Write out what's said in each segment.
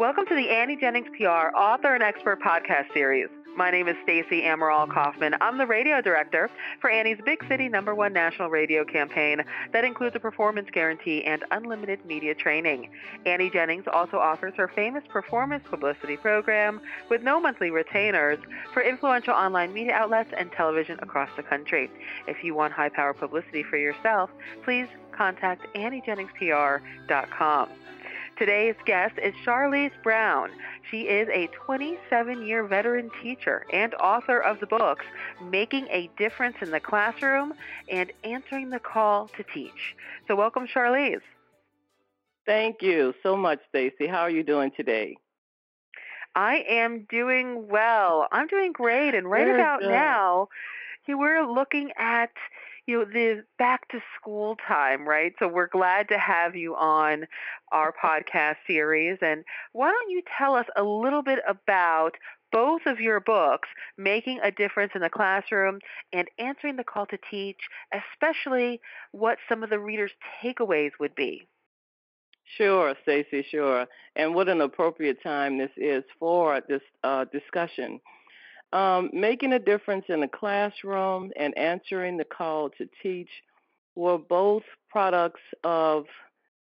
Welcome to the Annie Jennings PR Author and Expert Podcast Series. My name is Stacey Amaral Kaufman. I'm the radio director for Annie's Big City Number One National Radio campaign that includes a performance guarantee and unlimited media training. Annie Jennings also offers her famous performance publicity program with no monthly retainers for influential online media outlets and television across the country. If you want high power publicity for yourself, please contact AnnieJenningsPR.com. Today's guest is Charlize Brown. She is a 27 year veteran teacher and author of the books Making a Difference in the Classroom and Answering the Call to Teach. So, welcome, Charlize. Thank you so much, Stacy. How are you doing today? I am doing well. I'm doing great. And right Very about good. now, we're looking at you know the back to school time right so we're glad to have you on our podcast series and why don't you tell us a little bit about both of your books making a difference in the classroom and answering the call to teach especially what some of the readers takeaways would be Sure, Stacy, sure. And what an appropriate time this is for this uh, discussion. Um, making a difference in the classroom and answering the call to teach were both products of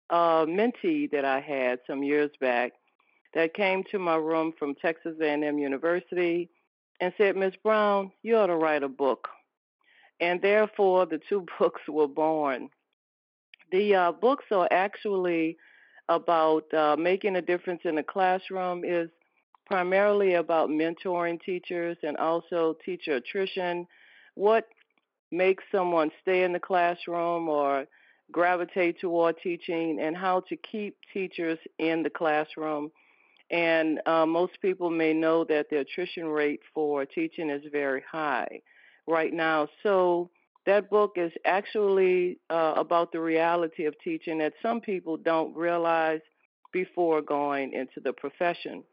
a mentee that I had some years back that came to my room from Texas A&M University and said, "Miss Brown, you ought to write a book." And therefore, the two books were born. The uh, books are actually about uh, making a difference in the classroom. Is primarily about mentoring teachers and also teacher attrition. What makes someone stay in the classroom or gravitate toward teaching, and how to keep teachers in the classroom. And uh, most people may know that the attrition rate for teaching is very high right now. So that book is actually uh, about the reality of teaching that some people don't realize before going into the profession.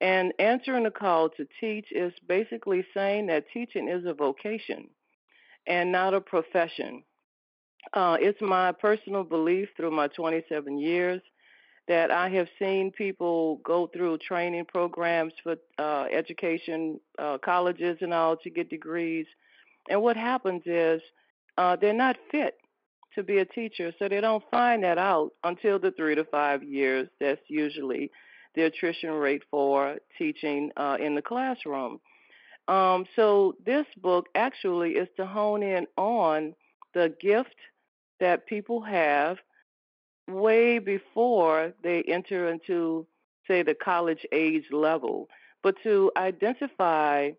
And answering the call to teach is basically saying that teaching is a vocation and not a profession. Uh, it's my personal belief through my 27 years that I have seen people go through training programs for uh, education, uh, colleges, and all to get degrees. And what happens is uh, they're not fit to be a teacher, so they don't find that out until the three to five years. That's usually the attrition rate for teaching uh, in the classroom. Um, so this book actually is to hone in on the gift that people have way before they enter into, say, the college age level, but to identify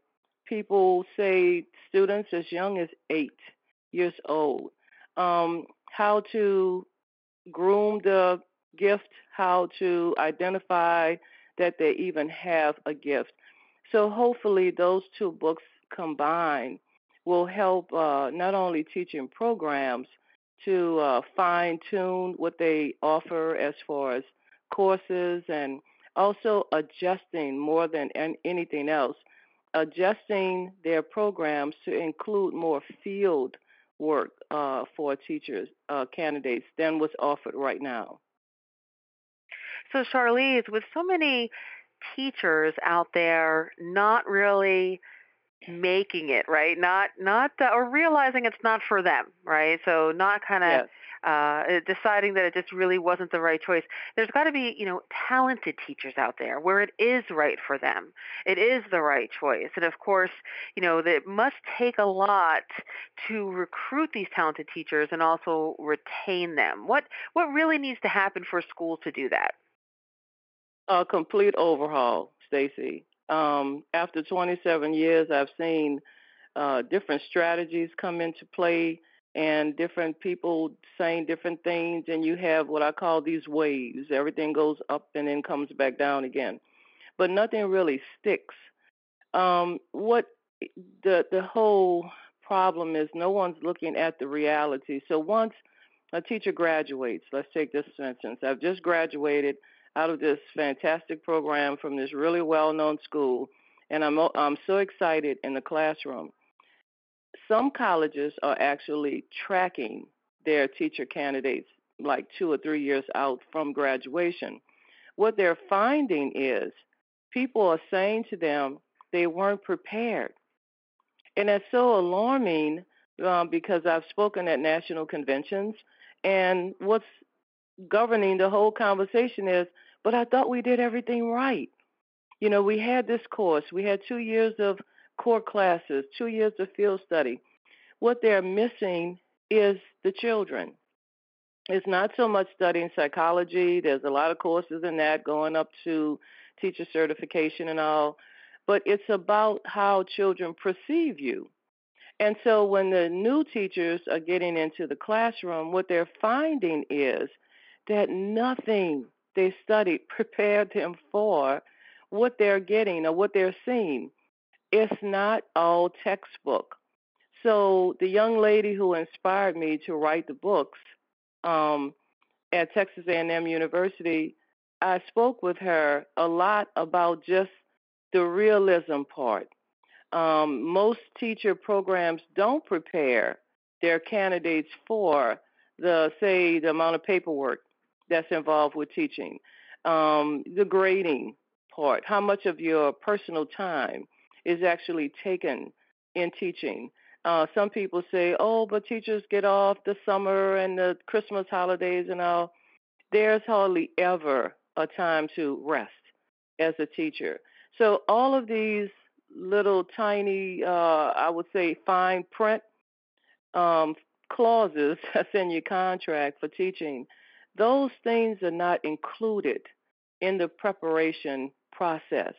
people, say, students as young as eight years old, um, how to groom the gift, how to identify that they even have a gift. So hopefully those two books combined will help uh, not only teaching programs to uh, fine tune what they offer as far as courses and also adjusting more than anything else, adjusting their programs to include more field work uh, for teachers, uh, candidates than what's offered right now. So, Charlize, with so many teachers out there not really making it right? Not not uh, or realizing it's not for them right? So not kind of yes. uh deciding that it just really wasn't the right choice. There's got to be you know talented teachers out there where it is right for them. It is the right choice. And of course you know that it must take a lot to recruit these talented teachers and also retain them. What what really needs to happen for schools to do that a complete overhaul, Stacy. Um, after 27 years, I've seen uh, different strategies come into play and different people saying different things, and you have what I call these waves. Everything goes up and then comes back down again, but nothing really sticks. Um, what the the whole problem is, no one's looking at the reality. So once a teacher graduates, let's take this instance. I've just graduated out of this fantastic program from this really well-known school, and I'm I'm so excited in the classroom. Some colleges are actually tracking their teacher candidates like two or three years out from graduation. what they're finding is people are saying to them they weren't prepared. And that's so alarming um, because I've spoken at national conventions, and what's governing the whole conversation is, but I thought we did everything right. You know, we had this course, we had two years of core classes, two years of field study. What they're missing is the children. It's not so much studying psychology. There's a lot of courses in that going up to teacher certification and all, but it's about how children perceive you. And so when the new teachers are getting into the classroom, what they're finding is that nothing they studied prepared them for what they're getting or what they're seeing. It's not all textbook. So the young lady who inspired me to write the books um, at Texas A&M University, I spoke with her a lot about just the realism part. Um, most teacher programs don't prepare their candidates for the say the amount of paperwork that's involved with teaching, um, the grading part, how much of your personal time is actually taken in teaching. Uh, some people say, oh, but teachers get off the summer and the Christmas holidays and all. There's hardly ever a time to rest as a teacher. So all of these little tiny, uh, I would say, fine print um, clauses that's in your contract for teaching, those things are not included in the preparation process.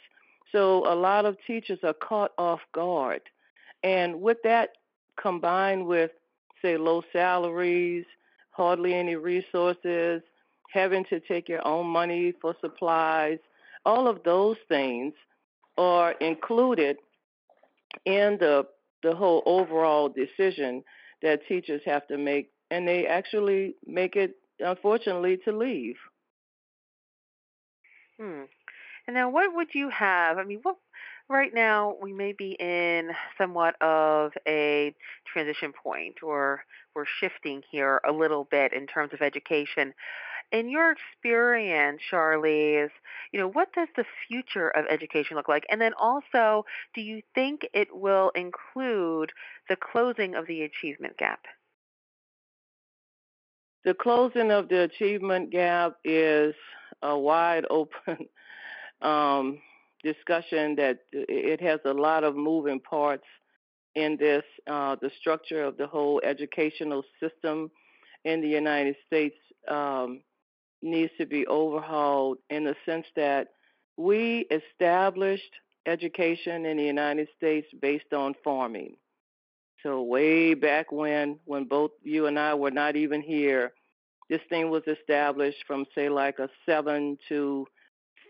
So a lot of teachers are caught off guard. And with that combined with, say, low salaries, hardly any resources, having to take your own money for supplies, all of those things are included in the the whole overall decision that teachers have to make and they actually make it unfortunately to leave. Hmm. And now what would you have? I mean, what right now we may be in somewhat of a transition point or we're shifting here a little bit in terms of education in your experience, Charlize, you know, what does the future of education look like? And then also, do you think it will include the closing of the achievement gap? The closing of the achievement gap is a wide open um, discussion that it has a lot of moving parts in this, uh, the structure of the whole educational system in the United States. Um, needs to be overhauled in the sense that we established education in the United States based on farming. So way back when, when both you and I were not even here, this thing was established from say like a seven to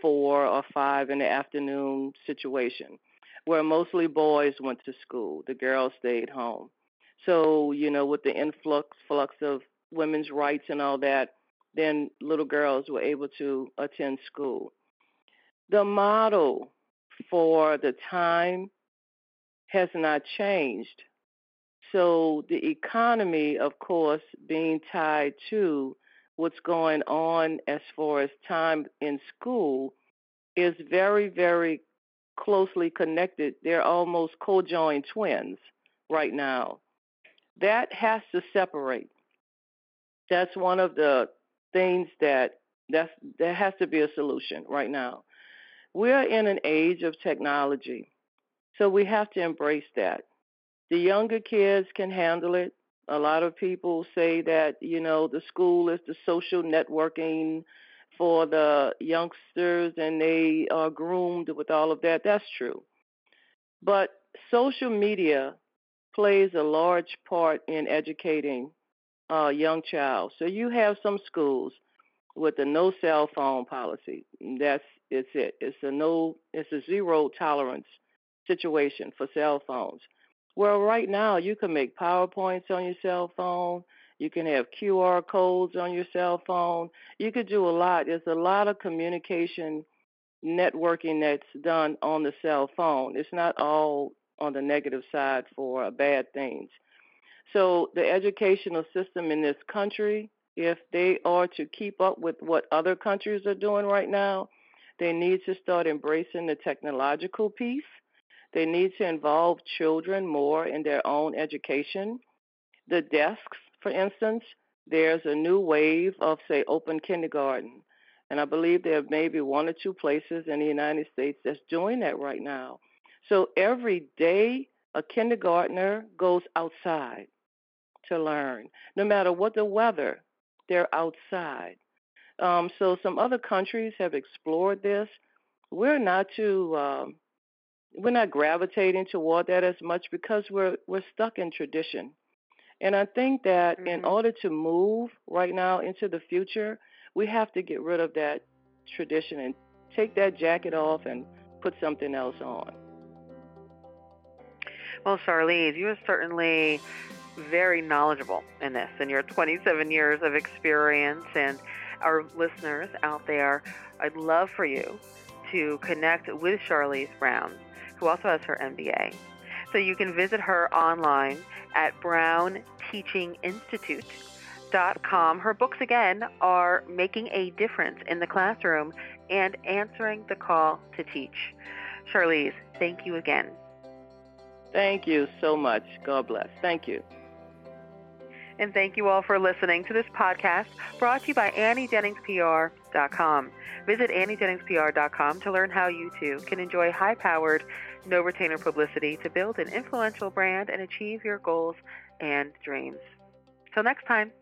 four or five in the afternoon situation, where mostly boys went to school, the girls stayed home. So you know, with the influx flux of women's rights and all that, then little girls were able to attend school. The model for the time has not changed. So the economy, of course, being tied to what's going on as far as time in school is very, very closely connected. They're almost co-joined twins right now. That has to separate. That's one of the things that that's there has to be a solution right now. We're in an age of technology, so we have to embrace that. The younger kids can handle it. A lot of people say that you know the school is the social networking for the youngsters and they are groomed with all of that. That's true. But social media plays a large part in educating uh, young child. So you have some schools with a no cell phone policy. That's it's it. It's a no. It's a zero tolerance situation for cell phones. Well, right now you can make PowerPoints on your cell phone. You can have QR codes on your cell phone. You could do a lot. There's a lot of communication networking that's done on the cell phone. It's not all on the negative side for bad things. So the educational system in this country if they are to keep up with what other countries are doing right now, they need to start embracing the technological piece. They need to involve children more in their own education. The desks, for instance, there's a new wave of, say, open kindergarten. And I believe there are maybe one or two places in the United States that's doing that right now. So every day, a kindergartner goes outside to learn. No matter what the weather, they're outside. Um, so some other countries have explored this. We're not too, um, we're not gravitating toward that as much because we're we're stuck in tradition. And I think that mm-hmm. in order to move right now into the future, we have to get rid of that tradition and take that jacket off and put something else on. Well, Charlize, you are certainly very knowledgeable in this in your 27 years of experience and our listeners out there, I'd love for you to connect with Charlize Brown, who also has her MBA. So you can visit her online at brownteachinginstitute.com. Her books, again, are Making a Difference in the Classroom and Answering the Call to Teach. Charlize, thank you again. Thank you so much. God bless. Thank you. And thank you all for listening to this podcast brought to you by AnnieJenningsPR.com. Visit AnnieJenningsPR.com to learn how you too can enjoy high powered, no retainer publicity to build an influential brand and achieve your goals and dreams. Till next time.